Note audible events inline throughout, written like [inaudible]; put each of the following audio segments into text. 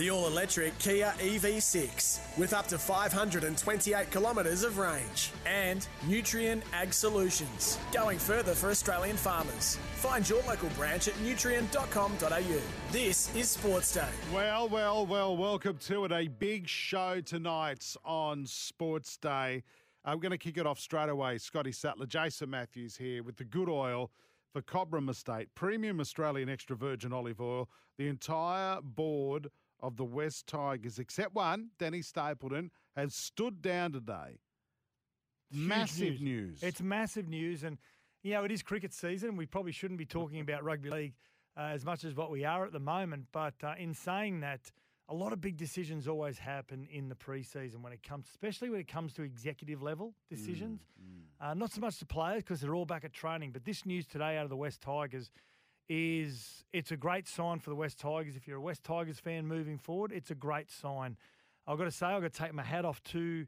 The all electric Kia EV6 with up to 528 kilometres of range. And Nutrien Ag Solutions, going further for Australian farmers. Find your local branch at nutrien.com.au. This is Sports Day. Well, well, well, welcome to it. A big show tonight on Sports Day. Uh, we're going to kick it off straight away. Scotty Sattler, Jason Matthews here with the good oil for Cobram Estate, premium Australian extra virgin olive oil. The entire board of the West Tigers, except one, Danny Stapleton, has stood down today. Huge massive news. It's massive news, and you know it is cricket season. We probably shouldn't be talking about rugby league uh, as much as what we are at the moment. But uh, in saying that, a lot of big decisions always happen in the preseason when it comes, especially when it comes to executive level decisions. Uh, not so much to players because they're all back at training. But this news today out of the West Tigers is it's a great sign for the West Tigers. If you're a West Tigers fan moving forward, it's a great sign. I've got to say, I've got to take my hat off to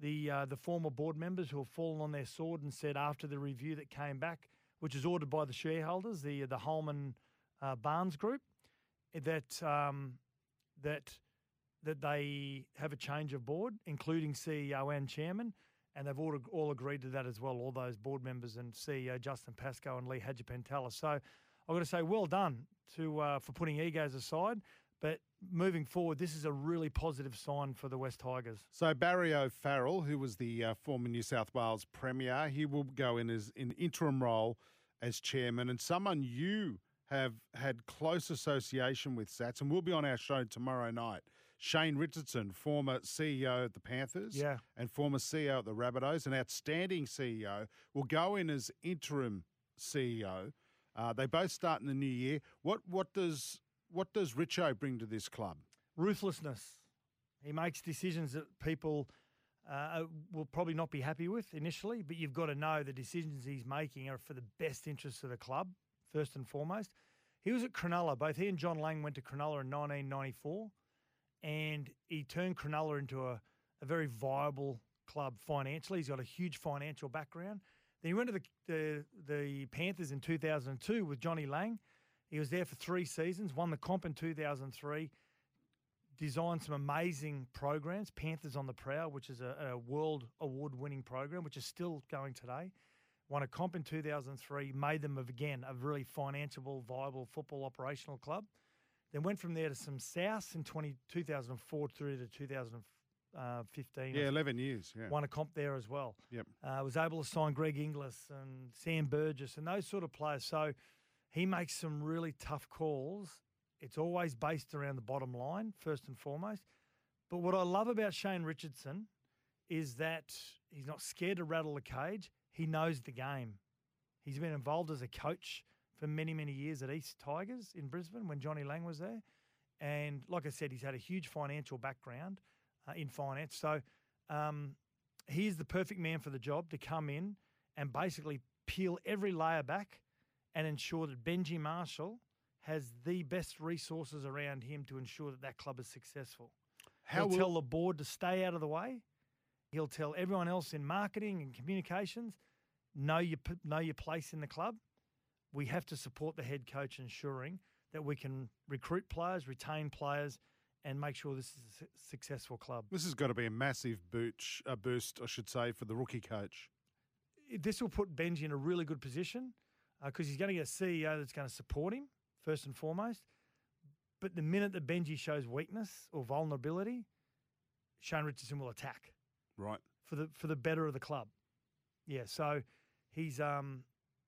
the uh, the former board members who have fallen on their sword and said after the review that came back, which is ordered by the shareholders, the the Holman uh, Barnes Group, that um, that that they have a change of board, including CEO and chairman, and they've all, all agreed to that as well. All those board members and CEO Justin Pascoe and Lee Hagipantelis. So I've got to say, well done to uh, for putting egos aside. But moving forward, this is a really positive sign for the West Tigers. So Barry O'Farrell, who was the uh, former New South Wales Premier, he will go in as in interim role as chairman, and someone you have had close association with, Sats, and will be on our show tomorrow night. Shane Richardson, former CEO at the Panthers, Yeah. and former CEO at the Rabbitohs, an outstanding CEO, will go in as interim CEO. Uh, they both start in the new year. What what does what does Richo bring to this club? ruthlessness. He makes decisions that people uh, will probably not be happy with initially, but you've got to know the decisions he's making are for the best interests of the club, first and foremost. He was at Cronulla. Both he and John Lang went to Cronulla in 1994, and he turned Cronulla into a, a very viable club financially. He's got a huge financial background. Then he went to the, the, the Panthers in 2002 with Johnny Lang. He was there for three seasons, won the comp in 2003, designed some amazing programs, Panthers on the Prowl, which is a, a world award winning program, which is still going today. Won a comp in 2003, made them again a really financiable, viable football operational club. Then went from there to some Souths in 20, 2004 through to 2015. Yeah, eleven years. Yeah. Won a comp there as well. Yep. Uh, was able to sign Greg Inglis and Sam Burgess and those sort of players. So he makes some really tough calls. It's always based around the bottom line, first and foremost. But what I love about Shane Richardson is that he's not scared to rattle the cage. He knows the game. He's been involved as a coach for many, many years at East Tigers in Brisbane when Johnny Lang was there. And like I said, he's had a huge financial background uh, in finance. So um, he's the perfect man for the job to come in and basically peel every layer back and ensure that Benji Marshall has the best resources around him to ensure that that club is successful. How He'll will- tell the board to stay out of the way. He'll tell everyone else in marketing and communications, know your know your place in the club. We have to support the head coach, ensuring that we can recruit players, retain players, and make sure this is a successful club. This has got to be a massive boost, a boost, I should say, for the rookie coach. this will put Benji in a really good position because he's going to get a CEO that's going to support him first and foremost. But the minute that Benji shows weakness or vulnerability, Shane Richardson will attack Right. for the for the better of the club. Yeah, so he's um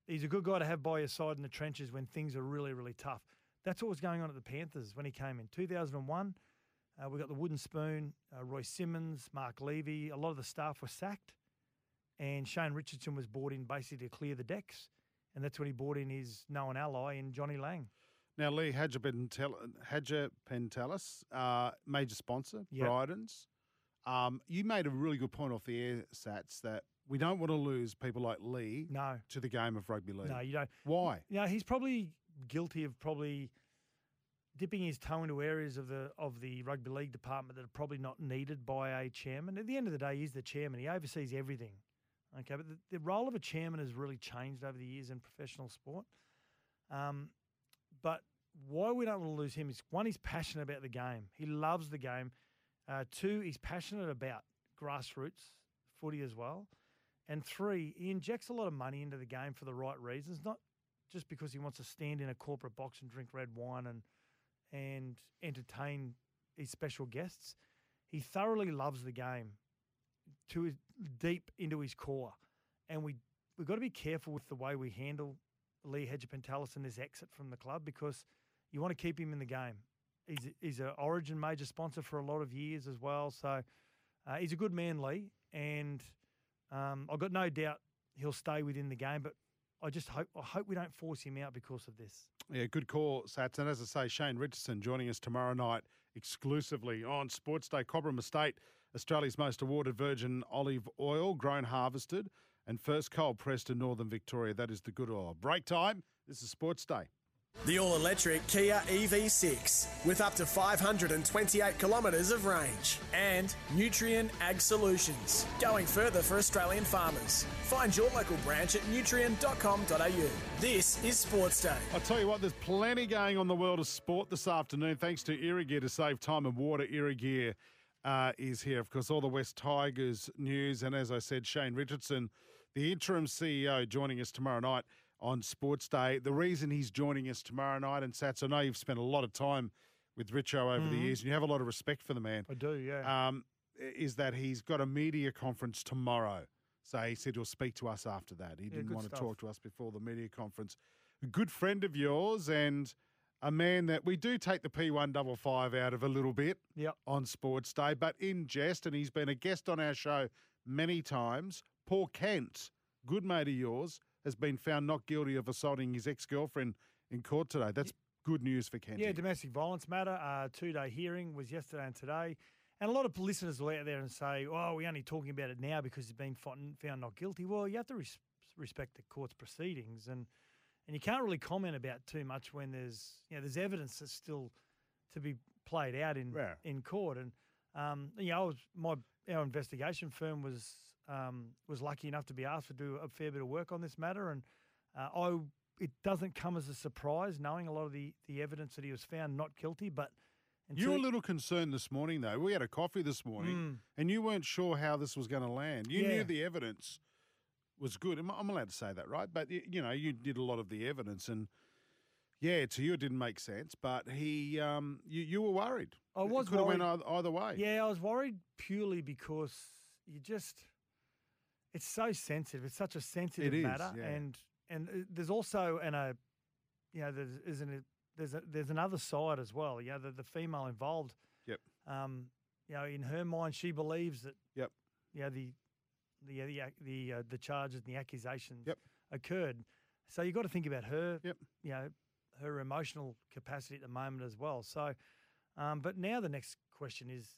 he's a good guy to have by your side in the trenches when things are really really tough. That's what was going on at the Panthers when he came in 2001. Uh, we got the wooden spoon, uh, Royce Simmons, Mark Levy. A lot of the staff were sacked, and Shane Richardson was brought in basically to clear the decks, and that's when he brought in his known ally in Johnny Lang. Now, Lee Hagipantelis, uh, major sponsor, Yep. Bryden's. Um, you made a really good point off the air, Sats, that we don't want to lose people like Lee No, to the game of rugby league. no, you don't. Why? You know, he's probably guilty of probably dipping his toe into areas of the of the rugby league department that are probably not needed by a chairman. At the end of the day, he's the chairman. He oversees everything. Okay, but the, the role of a chairman has really changed over the years in professional sport. Um, but why we don't want to lose him is one, he's passionate about the game. He loves the game. Uh, two, he's passionate about grassroots footy as well. And three, he injects a lot of money into the game for the right reasons, not just because he wants to stand in a corporate box and drink red wine and and entertain his special guests. He thoroughly loves the game to his, deep into his core, and we we've got to be careful with the way we handle Lee Hagipantelis and his exit from the club because you want to keep him in the game. He's he's an Origin major sponsor for a lot of years as well, so uh, he's a good man, Lee, and um, I've got no doubt he'll stay within the game. But I just hope I hope we don't force him out because of this. Yeah, good call, Sats. And as I say, Shane Richardson joining us tomorrow night exclusively on Sports Day. Cobram Estate, Australia's most awarded virgin olive oil, grown, harvested, and first cold pressed in northern Victoria. That is the good oil. Break time. This is Sports Day. The all electric Kia EV6 with up to 528 kilometres of range and Nutrien Ag Solutions. Going further for Australian farmers. Find your local branch at nutrien.com.au. This is Sports Day. I'll tell you what, there's plenty going on the world of sport this afternoon. Thanks to Irrigear to save time and water. Irrigear uh, is here. Of course, all the West Tigers news. And as I said, Shane Richardson, the interim CEO, joining us tomorrow night on Sports Day. The reason he's joining us tomorrow night, and Sats, I know you've spent a lot of time with Richo over mm-hmm. the years, and you have a lot of respect for the man. I do, yeah. Um, is that he's got a media conference tomorrow. So he said he'll speak to us after that. He yeah, didn't want stuff. to talk to us before the media conference. A good friend of yours and a man that we do take the P155 out of a little bit yep. on Sports Day, but in jest, and he's been a guest on our show many times. Paul Kent, good mate of yours, has been found not guilty of assaulting his ex girlfriend in court today. That's good news for Kent. Yeah, domestic violence matter. Uh, two day hearing was yesterday and today. And a lot of listeners will out there and say, oh, we're only talking about it now because he's been found not guilty. Well, you have to res- respect the court's proceedings. And, and you can't really comment about too much when there's, you know, there's evidence that's still to be played out in, yeah. in court. And, um, you know, I was, my, our investigation firm was um, was lucky enough to be asked to do a fair bit of work on this matter, and uh, I it doesn't come as a surprise knowing a lot of the, the evidence that he was found not guilty, but. You were a little concerned this morning, though. We had a coffee this morning, mm. and you weren't sure how this was going to land. You yeah. knew the evidence was good. I'm allowed to say that, right? But you know, you did a lot of the evidence, and yeah, to you it didn't make sense. But he, um, you, you were worried. I was it could worried. have went either way. Yeah, I was worried purely because you just it's so sensitive. It's such a sensitive matter, yeah. and and uh, there's also and a, you know, there's isn't it, there's a, there's another side as well. You know, the, the female involved. Yep. Um, you know, in her mind, she believes that. Yep. You know, the the the the uh, the charges and the accusations yep. occurred. So you've got to think about her. Yep. You know, her emotional capacity at the moment as well. So, um, but now the next question is,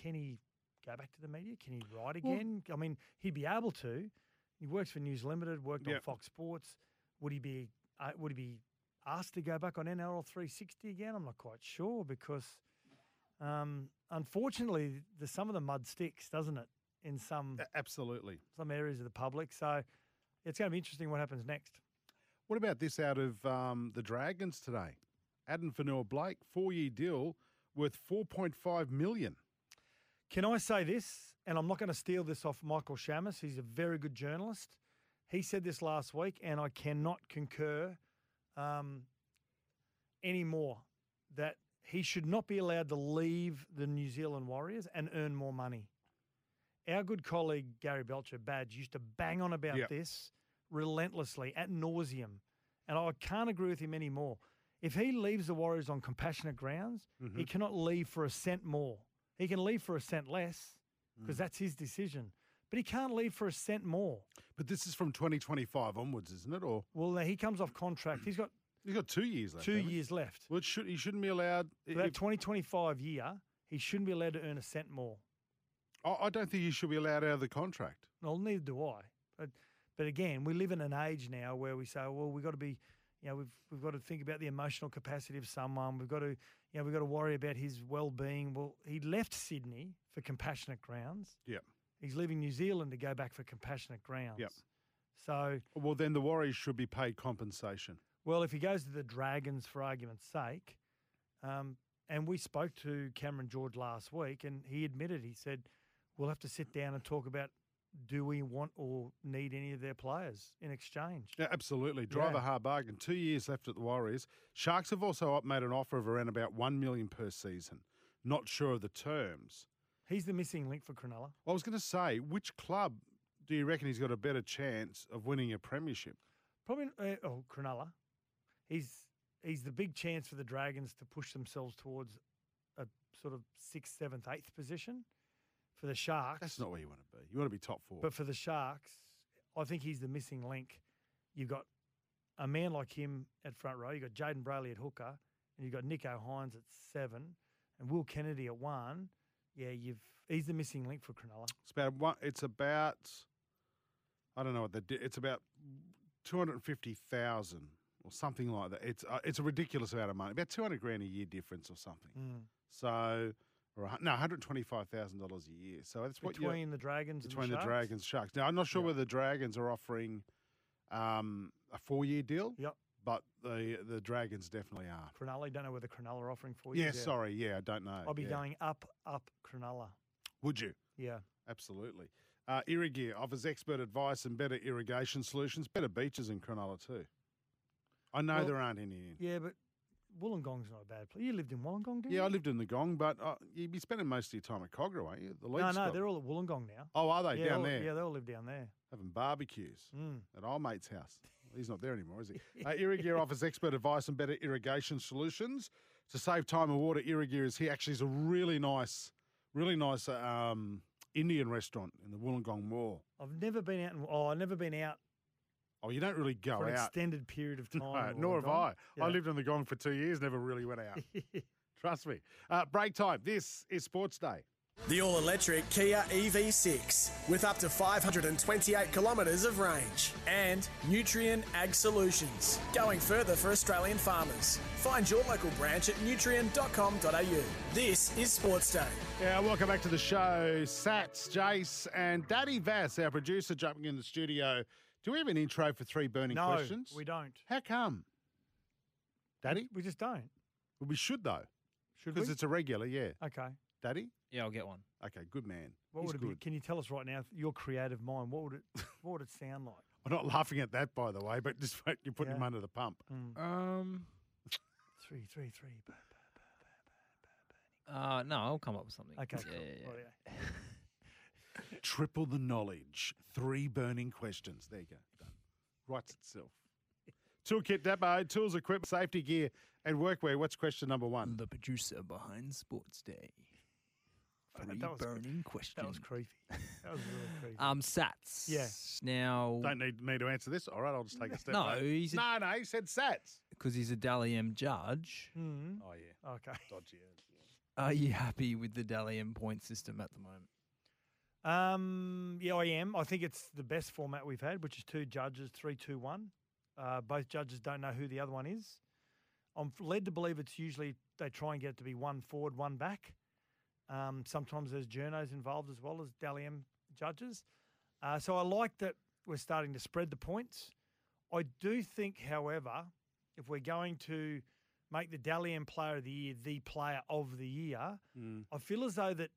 can he go back to the media? Can he write again? Well, I mean, he'd be able to. He works for News Limited, worked yep. on Fox Sports. Would he be uh, would he be asked to go back on NRL 360 again? I'm not quite sure because um, unfortunately, the, some of the mud sticks, doesn't it? In some absolutely some areas of the public, so it's going to be interesting what happens next. What about this out of um, the Dragons today? Addin Fonua-Blake, four year deal worth 4.5 million. Can I say this? And I'm not going to steal this off Michael Chammas. He's a very good journalist. He said this last week, and I cannot concur um, anymore that he should not be allowed to leave the New Zealand Warriors and earn more money. Our good colleague Gary Belcher Badge used to bang on about yep. this relentlessly at nauseum, and I can't agree with him anymore. If he leaves the Warriors on compassionate grounds, mm-hmm. he cannot leave for a cent more. He can leave for a cent less because mm. that's his decision. But he can't leave for a cent more. But this is from 2025 onwards, isn't it? Or well, he comes off contract. He's got he's got two years left. Two years he? left. Well, should, he shouldn't be allowed. For that 2025 year, he shouldn't be allowed to earn a cent more. I, I don't think he should be allowed out of the contract. Well, neither do I. But but again, we live in an age now where we say, well, we've got to be you know, we've we've got to think about the emotional capacity of someone. We've got to, you know, we've got to worry about his well-being. Well, he left Sydney for compassionate grounds. Yeah. He's leaving New Zealand to go back for compassionate grounds. Yep. So well, then the Warriors should be paid compensation. Well, if he goes to the Dragons, for argument's sake, um, and we spoke to Cameron George last week, and he admitted he said we'll have to sit down and talk about do we want or need any of their players in exchange. Yeah, absolutely. Drive Yeah. a hard bargain. Two years left at the Warriors. Sharks have also made an offer of around about one million per season. Not sure of the terms. He's the missing link for Cronulla. I was going to say, which club do you reckon he's got a better chance of winning a premiership? Probably uh, oh Cronulla. He's he's the big chance for the Dragons to push themselves towards a sort of sixth, seventh, eighth position. For the Sharks, That's not where you want to be. You want to be top four. But for the Sharks, I think he's the missing link. You've got a man like him at front row. You've got Jayden Brailey at hooker, and you've got Nicho Hynes at seven, and Will Kennedy at one. Yeah, you've he's the missing link for Cronulla. It's about one. It's about. I don't know what the. di- It's about two hundred and fifty thousand or something like that. It's uh, it's a ridiculous amount of money. About two hundred grand a year difference or something. So, hun- no, one hundred twenty five thousand dollars a year. So that's what Between the Dragons between and the, the. Dragons Sharks. Now I'm not sure Yeah. whether the Dragons are offering um, a four year deal. Yep. But the the Dragons definitely are. Cronulla. Don't know whether Cronulla are offering four Yeah, years. sorry. Yeah, I don't know. I'll be Yeah. going up, up Cronulla. Would you? Yeah. Absolutely. Uh, Irrigear offers expert advice and better irrigation solutions, better beaches in Cronulla too. I know Well, there aren't any in. Yeah, but Wollongong's not a bad place. You lived in Wollongong, didn't Yeah, I lived in the Gong, but uh, you'd be spending most of your time at Kogarah, aren't you? The No, no, they're all at Wollongong now. Oh, are they yeah, down all- there Yeah, they all live down there. having barbecues Mm. at our mate's house? He's not there anymore, is he? [laughs] uh, Irrigear offers expert advice and better irrigation solutions to save time and water. Irrigear is here. Actually, is a really nice, really nice um, Indian restaurant in the Wollongong Mall. I've never been out. In, oh, I've never been out Oh, you don't really go for an out. extended period of [laughs] time. No, nor have I. Wollongong. I lived in the Gong for two years, never really went out. [laughs] Trust me. Uh, break time. This is Sports Day. The all electric Kia EV6 with up to 528 kilometres of range and Nutrien Ag Solutions. Going further for Australian farmers. Find your local branch at nutrien.com.au. This is Sports Day. Yeah, welcome back to the show. Sats, Jace, and Daddy Vass, our producer, jumping in the studio. Do we have an intro for three burning no, questions? we don't. How come? Daddy? We just don't. Well, we should, though, Should we? because it's a regular, yeah. okay. Daddy? Yeah, I'll get one. Okay, good man. What He's would it be? good. Can you tell us right now, your creative mind? What would it? what would it sound like? I'm not laughing at that, by the way, but just you're putting Yeah. him under the pump. Mm. Um, Three, three, three. ba- uh, no, I'll come up with something. Okay, Yeah, cool. yeah, yeah. Rightio. Triple the knowledge. Three burning questions. There you go. Done. Writes itself. Toolkit Depot, tools, equipment, safety gear, and workwear. What's question number one? The producer behind Sports Day. Three that was- burning questions. That was creepy. That was really creepy. [laughs] Um, Sats. Yeah. Now, Don't need me to answer this. All right, I'll just take a step no, back. he's No, no, he said Sats. because he's a Dally M judge. Mm. Oh, yeah. Okay. Dodgy. Are you happy with the Dally M point system at the moment? Um, yeah, I am. I think it's the best format we've had, which is two judges, three, two, one. Uh, both judges don't know who the other one is. I'm led to believe it's usually they try and get it to be one forward, one back. Um, sometimes there's journos involved as well as Dally M judges. Uh, so I like that we're starting to spread the points. I do think, however, if we're going to make the Dally M Player of the Year the Player of the Year, Mm. I feel as though that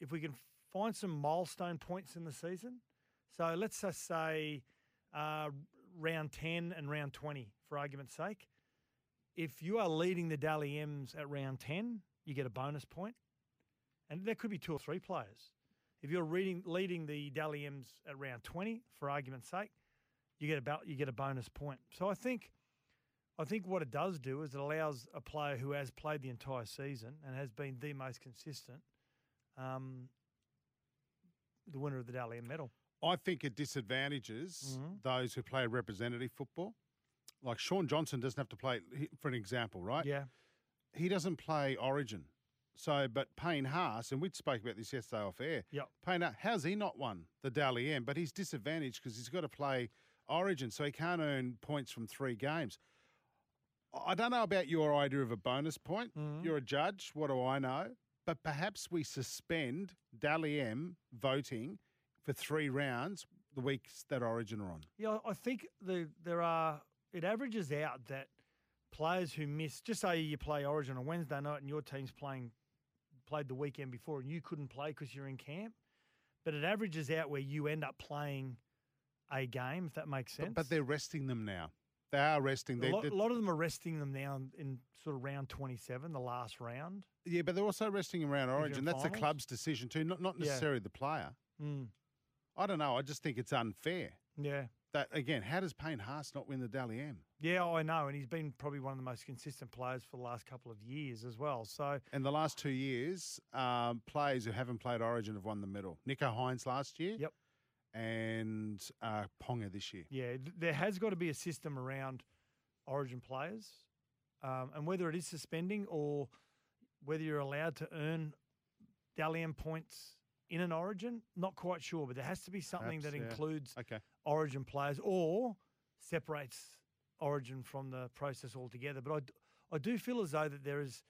if we can find some milestone points in the season, so let's just say uh, round 10 and round 20, for argument's sake, if you are leading the Dally M's at round 10, you get a bonus point. And there could be two or three players. If you're reading, leading the Dally M's at round 20, for argument's sake, you get about you get a bonus point. So I think I think what it does do is it allows a player who has played the entire season and has been the most consistent, um, the winner of the Dally M medal. I think it disadvantages Mhm. those who play representative football. Like Shaun Johnson doesn't have to play, for an example, right? Yeah. He doesn't play Origin. So, but Payne Haas, and we spoke about this yesterday off air. Yep. Payne, how's he not won the Dally M? But he's disadvantaged because he's got to play Origin, so he can't earn points from three games. I don't know about your idea of a bonus point. Mhm. You're a judge. What do I know? But perhaps we suspend Dally M voting for three rounds the weeks that Origin are on. Yeah, I think the, there are it averages out that players who miss, just say you play Origin on Wednesday night and your team's playing played the weekend before and you couldn't play because you're in camp, but it averages out where you end up playing a game, if that makes sense. But, but they're resting them now. They are resting. a lot, they- a lot of them are resting them now in, sort of round 27, the last round. yeah, but they're also resting around Origin. in That's the finals? club's decision too, not not Yeah. necessarily the player. Mm, I don't know. I just think it's unfair. yeah. That again, how does Payne Haas not win the Dally M? Yeah, I know. And he's been probably one of the most consistent players for the last couple of years as well. So, And the last two years, um, players who haven't played Origin have won the medal. Nicho Hynes last year. Yep. And uh, Ponga this year. yeah, there has got to be a system around origin players. Um, and whether it is suspending or whether you're allowed to earn Dally M points in an origin, not quite sure. But there has to be something that yeah. includes Okay. origin players or separates origin from the process altogether. But I, d- I do feel as though that there is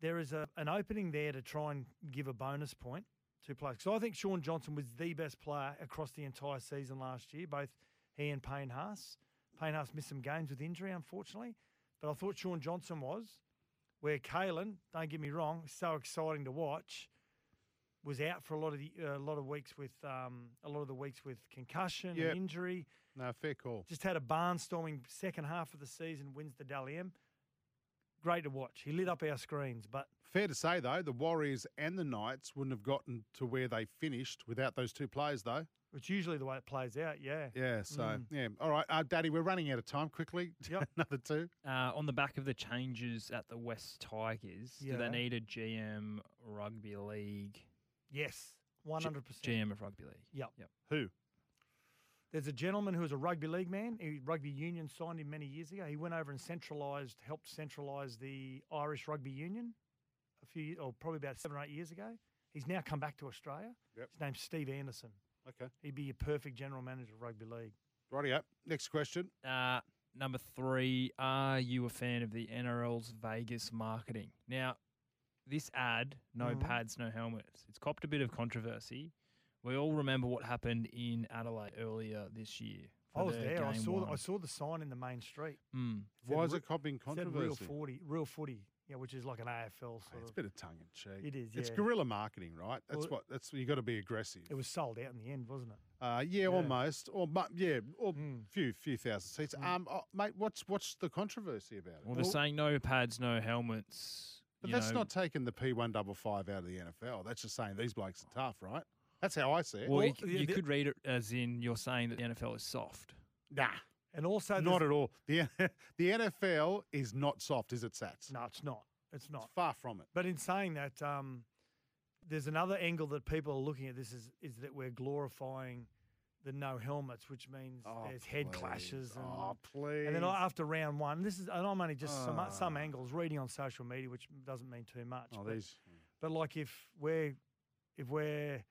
there is a, an opening there to try and give a bonus point to players. So I think Shaun Johnson was the best player across the entire season last year, both he and Payne Haas. Payne Haas missed some games with injury, unfortunately, but I thought Shaun Johnson was. Where Kalyn, don't get me wrong, so exciting to watch, was out for a lot of the a lot of weeks with um, a lot of the weeks with concussion Yep. and injury. No, fair call. Just had a barnstorming second half of the season, wins the Dally M. Great to watch. He lit up our screens, but Fair to say though, the Warriors and the Knights wouldn't have gotten to where they finished without those two players, though. it's usually the way it plays out. Yeah. Yeah. So Mm. yeah. All right, uh, Daddy, we're running out of time. Quickly, [laughs] Yep. another two. Uh, on the back of the changes at the West Tigers, do they need a GM rugby league? Yes. One hundred percent. GM of rugby league. Yep. Yep. Who? There's a gentleman who was a rugby league man. He, rugby union signed him many years ago. He went over and centralised, helped centralise the Irish Rugby Union a few, or probably about seven or eight years ago. He's now come back to Australia. Yep. His name's Steve Anderson. Okay. He'd be a perfect general manager of rugby league. Righty up. Next question. Uh, number three, are you a fan of the NRL's Vegas marketing? Now, this ad, no Mhm. pads, no helmets, it's copped a bit of controversy. We all remember what happened in Adelaide earlier this year. I was there. I saw. one. I saw the sign in the main street. Mm. Why is it copping It said real controversy? footy, real footy. Yeah, which is like an AFL Hey, sort It's a bit of tongue in cheek. It is. It's guerrilla marketing, right? That's Well, what. That's you got to be aggressive. It was sold out in the end, wasn't it? Uh, yeah, Yeah. almost. Or mu- yeah, or Mm. few few thousand seats. Mm. Um, oh, mate, what's what's the controversy about it? Well, they're Well- saying no pads, no helmets. But that's know. not taking the P one double five out of the NFL. That's just saying these blokes are tough, right? That's how I see it. Well, Well, you, c- yeah, you the- could read it as in you're saying that the NFL is soft. nah, And also, not there's- at all. The [laughs] the NFL is not soft, is it, Sats? No, it's not. It's It's not. far from it. But in saying that, um, there's another angle that people are looking at this is is that we're glorifying the no helmets, which means Oh, there's head please. clashes and. oh, please. And then after round one, this is, and I'm only just some, some Ah. angles reading on social media, which doesn't mean too much. oh, but, these. but like if we're if we're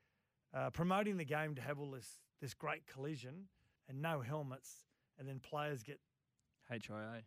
uh, promoting the game to have all this this great collision and no helmets, and then players get HIA.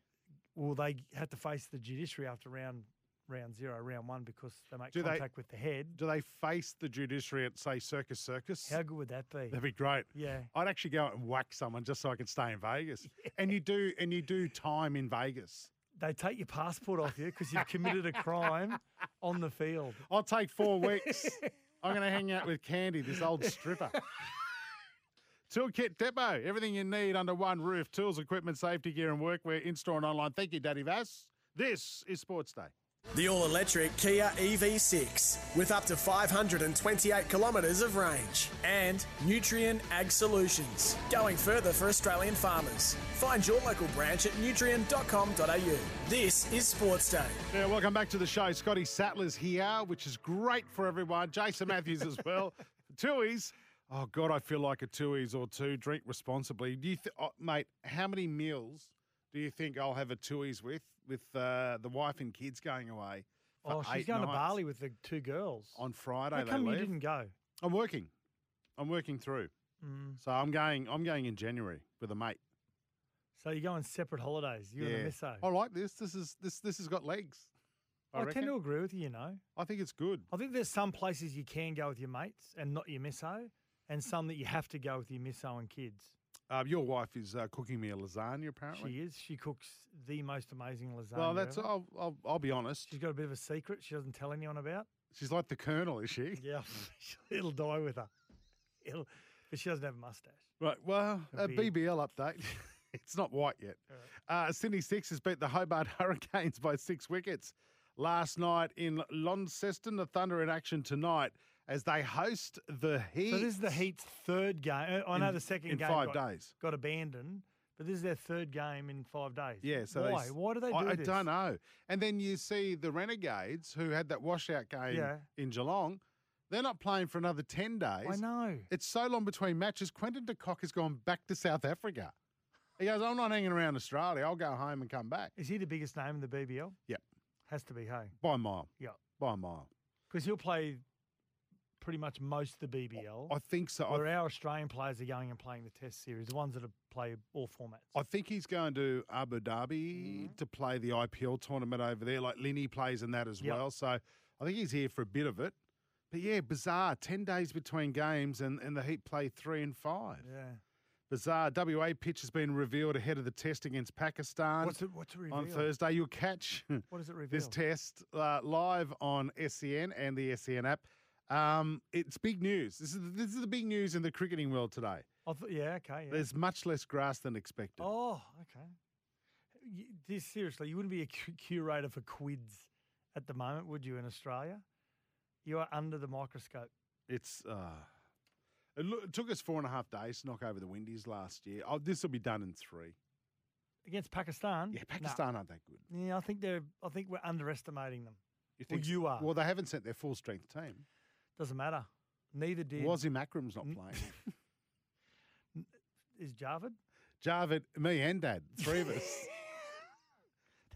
well, they have to face the judiciary after round round zero, round one, because they make Do they- contact with the head. Do they face the judiciary at say Circus Circus? How good would that be? That'd be great. Yeah. I'd actually go out and whack someone just so I could stay in Vegas. [laughs] And you do, and you do time in Vegas. They take your passport off you because you've committed a crime on the field. I'll take four weeks. [laughs] I'm going to hang out with Candy, this old stripper. [laughs] Toolkit Depot, everything you need under one roof tools, equipment, safety gear, and workwear in store and online. Thank you, Daddy Vass. This is Sports Day. The all electric Kia EV6 with up to 528 kilometres of range. And Nutrien Ag Solutions, going further for Australian farmers. Find your local branch at nutrien.com.au. This is Sports Day. Yeah, welcome back to the show. Scotty Sattler's here, which is great for everyone. Jason Matthews as well. [laughs] Tooheys. Oh, God, I feel like a Tooheys or two. Drink responsibly. Do you, th- oh, mate, how many meals do you think I'll have a Tooheys with, with uh, the wife and kids going away? Oh, she's going to? Bali with the two girls. on Friday. How they come you leave. didn't go? I'm working. I'm working through. Mm. So I'm going. I'm going in January with a mate. So you're going separate holidays. You and yeah. the misso. I like this. This is this this has got legs. I, I, tend to agree with you. You know, I think it's good. I think there's some places you can go with your mates and not your misso, and some that you have to go with your misso and kids. Uh, your wife is uh, cooking me a lasagna, apparently. She is. She cooks the most amazing lasagna. well, that's. ever. I'll, I'll, I'll be honest. She's got a bit of a secret she doesn't tell anyone about. She's like the Colonel, is she? Yeah, [laughs] it'll die with her. It'll, but she doesn't have a mustache. Right. Well, A a. BBL update. [laughs] it's not white yet. Uh, Sydney Sixers beat the Hobart [laughs] Hurricanes by six wickets last night in Launceston. The Thunder in action tonight as they host the Heat. So this is the Heat's third game. I know In- the second in game five got, days. got abandoned, but this is their third game in five days. Yeah, so they why? s- why do they do I, I don't know. And then you see the Renegades, who had that washout game Yeah. in Geelong. They're not playing for another ten days. I know. It's so long between matches. Quinton de Kock has gone back to South Africa. He goes, I'm not hanging around Australia. I'll go home and come back. Is he the biggest name in the BBL? Yep. Has to be, hey. By a mile. Yeah. By a mile. Because he'll play pretty much most of the BBL. I think so. Where our Australian players are going and playing the Test series, the ones that have played all formats. I think he's going to Abu Dhabi to play the IPL tournament over there. Like Linny plays in that as Yep. well. So I think he's here for a bit of it. But yeah, bizarre. 10 days between games and, and the Heat play three and five. yeah. Bizarre. WA pitch has been revealed ahead of the test against Pakistan What's it? What's it reveal? on Thursday. You'll catch What does it [laughs] reveal? this test uh, live on SEN and the SEN app. Um, it's big news. This is this is the big news in the cricketing world today. I thought, yeah. Okay. Yeah. There's much less grass than expected. Oh, okay. You, this seriously, you wouldn't be a cu- curator for quids at the moment, would you? In Australia, you are under the microscope. It's uh, it, it took us four and a half days to knock over the Windies last year. Oh, this will be done in three. Against Pakistan? Yeah, Nah. Pakistan aren't that good. Yeah, I think they're. I think we're underestimating them. You Well, think? you are. Well, they haven't sent their full strength team. Doesn't matter. Neither did. Wasim Akram's not playing. [laughs] is Jarvid? Javed, me, and Dad, three of us.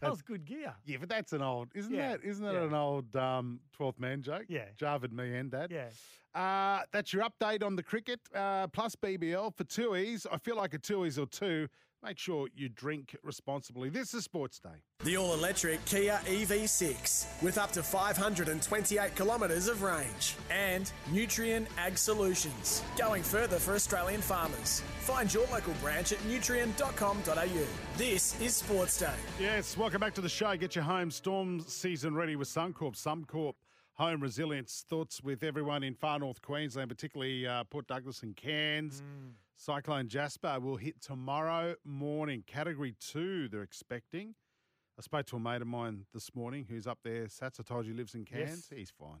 That [laughs] [laughs] That- was good gear. Yeah, but that's an old, isn't Yeah, that? Isn't that yeah. an old um, 12th man joke? Yeah. Javed, me, and Dad. Yeah. Uh, that's your update on the cricket uh, plus BBL for Tooheys. I feel like a Tooheys or two. Make sure you drink responsibly. This is Sports Day. The all electric Kia EV6 with up to 528 kilometres of range. And Nutrien Ag Solutions, going further for Australian farmers. Find your local branch at nutrien.com.au. This is Sports Day. Yes, welcome back to the show. Get your home storm season ready with Suncorp. Suncorp Home Resilience. Thoughts with everyone in far north Queensland, particularly uh, Port Douglas and Cairns. Cyclone Jasper will hit tomorrow morning. Category two, they're expecting. I spoke to a mate of mine this morning who's up there. Sats, I told you, lives in Cairns. Yes. He's fine.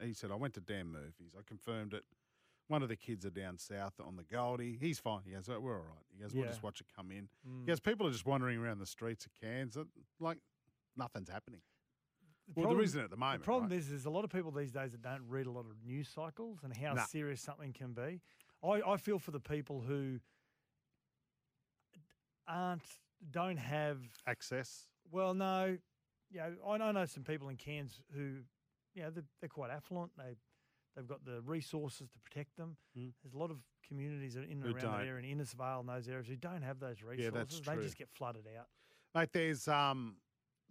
He said, I went to Dan Murphy's. I confirmed it. One of the kids are down south on the Goldie. He's fine. He goes, "Oh, we're all right. He goes, we'll Yeah. just watch it come in. Mm. He goes, people are just wandering around the streets of Cairns. Like nothing's happening. The well, problem- there isn't at the moment. The problem right? is, there's a lot of people these days that don't read a lot of news cycles and how Nah. serious something can be. I, I feel for the people who aren't, don't have, access. well, no, you know, I I know some people in Cairns who, you know, they're, they're quite affluent. They, they've got the resources to protect them. Mm. There's a lot of communities in and Who around don't. that area, in Innisfail and those areas, who don't have those resources. Yeah, that's They just get flooded out. Mate, there's um,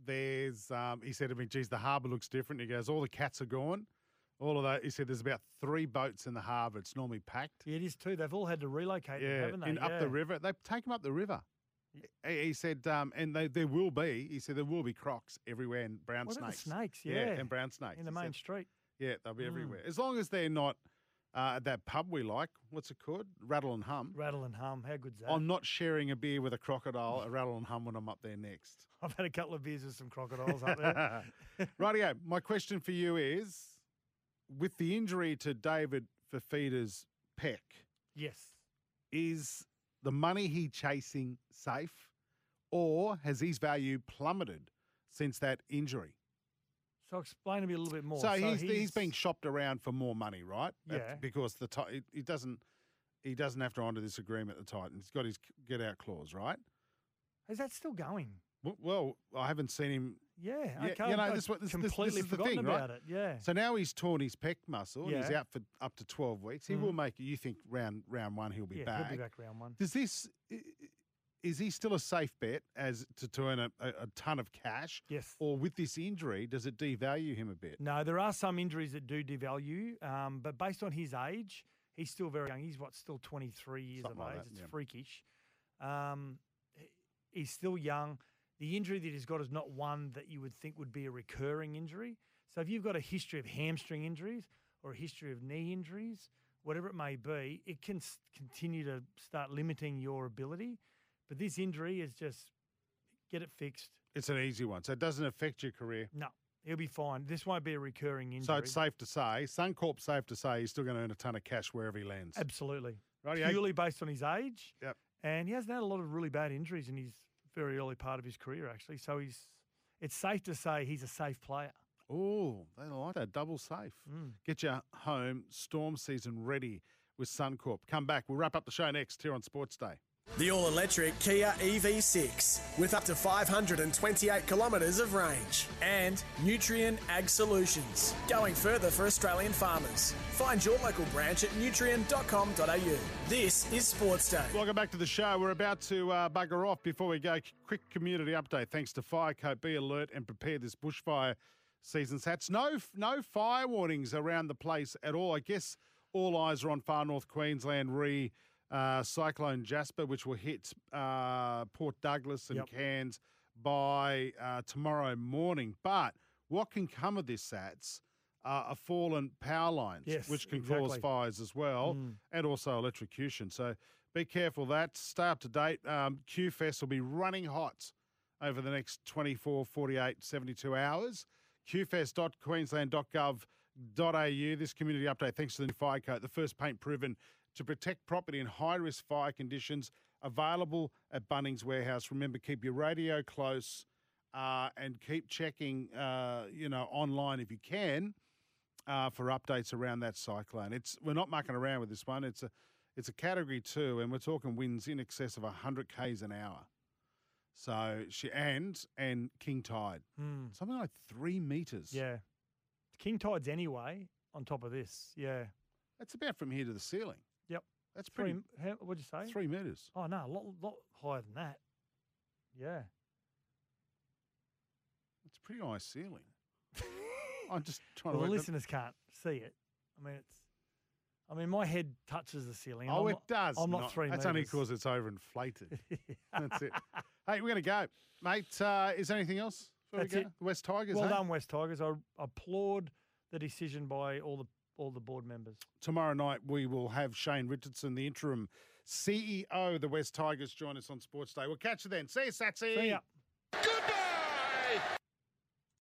there's um, he said to me, "Geez, the harbour looks different." He goes, "All the cats are gone." All of that. He said, "There's about three boats in the harbour. It's normally packed." Yeah, it is too. They've all had to relocate, them, Yeah, haven't they? in, up Yeah. the river. They take them up the river. He he said, um, and they, there will be. He said there will be crocs everywhere and brown What snakes. snakes? Yeah, Yeah, and brown snakes. in the He main said, street. yeah, they'll be Mm. everywhere as long as they're not uh, at that pub we like. What's it called? Rattle and Hum. Rattle and hum. How good's that? I'm not sharing a beer with a crocodile, a rattle and hum when I'm up there next. [laughs] I've had a couple of beers with some crocodiles up there. [laughs] Rightio. My question for you is with the injury to David Fifita's pec, Yes. is the money he chasing safe or has his value plummeted since that injury? So explain to me a little bit more. So, he's, he's being shopped around for more money, right? That's Yeah. Because the he doesn't he doesn't have to honour this agreement. The Titans, he's got his get out clause, right? Is that still going? Well, I haven't seen him. Yeah. Yeah, okay. you know, this what- this- this- this completely is the forgotten thing, right? about it. Yeah. So now he's torn his pec muscle. and He's out for up to twelve weeks. He Mhm. will make. You think round round one he'll be yeah, back. he'll be back round one. Does this i- i- is he still a safe bet as to, to earn a, a, ton of cash, Yes. or with this injury, does it devalue him a bit? No, there are some injuries that do devalue, um, but based on his age, He's still very young. He's what, still 23 years Something of like age. that, it's yeah. freakish. Um, he's still young. The injury that he's got is not one that you would think would be a recurring injury. So if you've got a history of hamstring injuries or a history of knee injuries, whatever it may be, it can continue to start limiting your ability. But this injury is just get it fixed. It's an easy one, so it doesn't affect your career. No, he'll be fine. This won't be a recurring injury. So it's safe to say, Suncorp safe to say he's still going to earn a ton of cash wherever he lands. Absolutely. Rightio. Purely based on his age. Yep. And he hasn't had a lot of really bad injuries in his very early part of his career, actually. So he's it's safe to say he's a safe player. Oh, they like that double safe. Mm. Get your home storm season ready with Suncorp. Come back. We'll wrap up the show next here on Sports Day. The all electric Kia EV6 with up to 528 kilometres of range and Nutrien Ag Solutions. Going further for Australian farmers. Find your local branch at nutrien.com.au. This is Sports Day. Welcome back to the show. We're about to uh, bugger off. Before we go, quick community update. Thanks to Firecoat. Be alert and prepare this bushfire season. Sats. No, no fire warnings around the place at all. I guess all eyes are on far north Queensland re uh, Cyclone Jasper, which will hit uh, Port Douglas and Yep. Cairns by uh, tomorrow morning. But what can come of this, Sats? Uh, are fallen power lines, Yes, which can cause fires as well, Mm. and also electrocution. So be careful that. Stay up to date. Um, QFES will be running hot over the next 24, 48, 72 hours. qfest.queensland.gov.au. This community update, thanks to the new fire coat, the first paint proven to protect property in high risk fire conditions, available at Bunnings Warehouse. Remember, keep your radio close uh, and keep checking, uh, you know, online if you can. Uh, for updates around that cyclone, it's we're not mucking around with this one. It's a it's a category two, and we're talking winds in excess of hundred k's an hour. So she and and king tide, Mm. something like three meters. Yeah. King tides anyway, on top of this. Yeah. that's about from here to the ceiling. That's Three, pretty. how, what'd you say? Three meters. Oh, no, a lot, lot higher than that. Yeah. It's a pretty high ceiling. [laughs] I'm just trying Well, the to. that- listeners can't see it. I mean, it's. I mean, my head touches the ceiling. Oh, I'm it not- does. I'm not three That's only because it's overinflated. [laughs] That's it. Hey, we're going to go, mate. Uh, is there anything else? before we That's go? it. The West Tigers. well hey? done, West Tigers. I applaud the decision by all the all the board members. Tomorrow night we will have Shane Richardson, the interim CEO of the West Tigers, join us on Sports Day. We'll catch you then. See you, Satsy. See ya.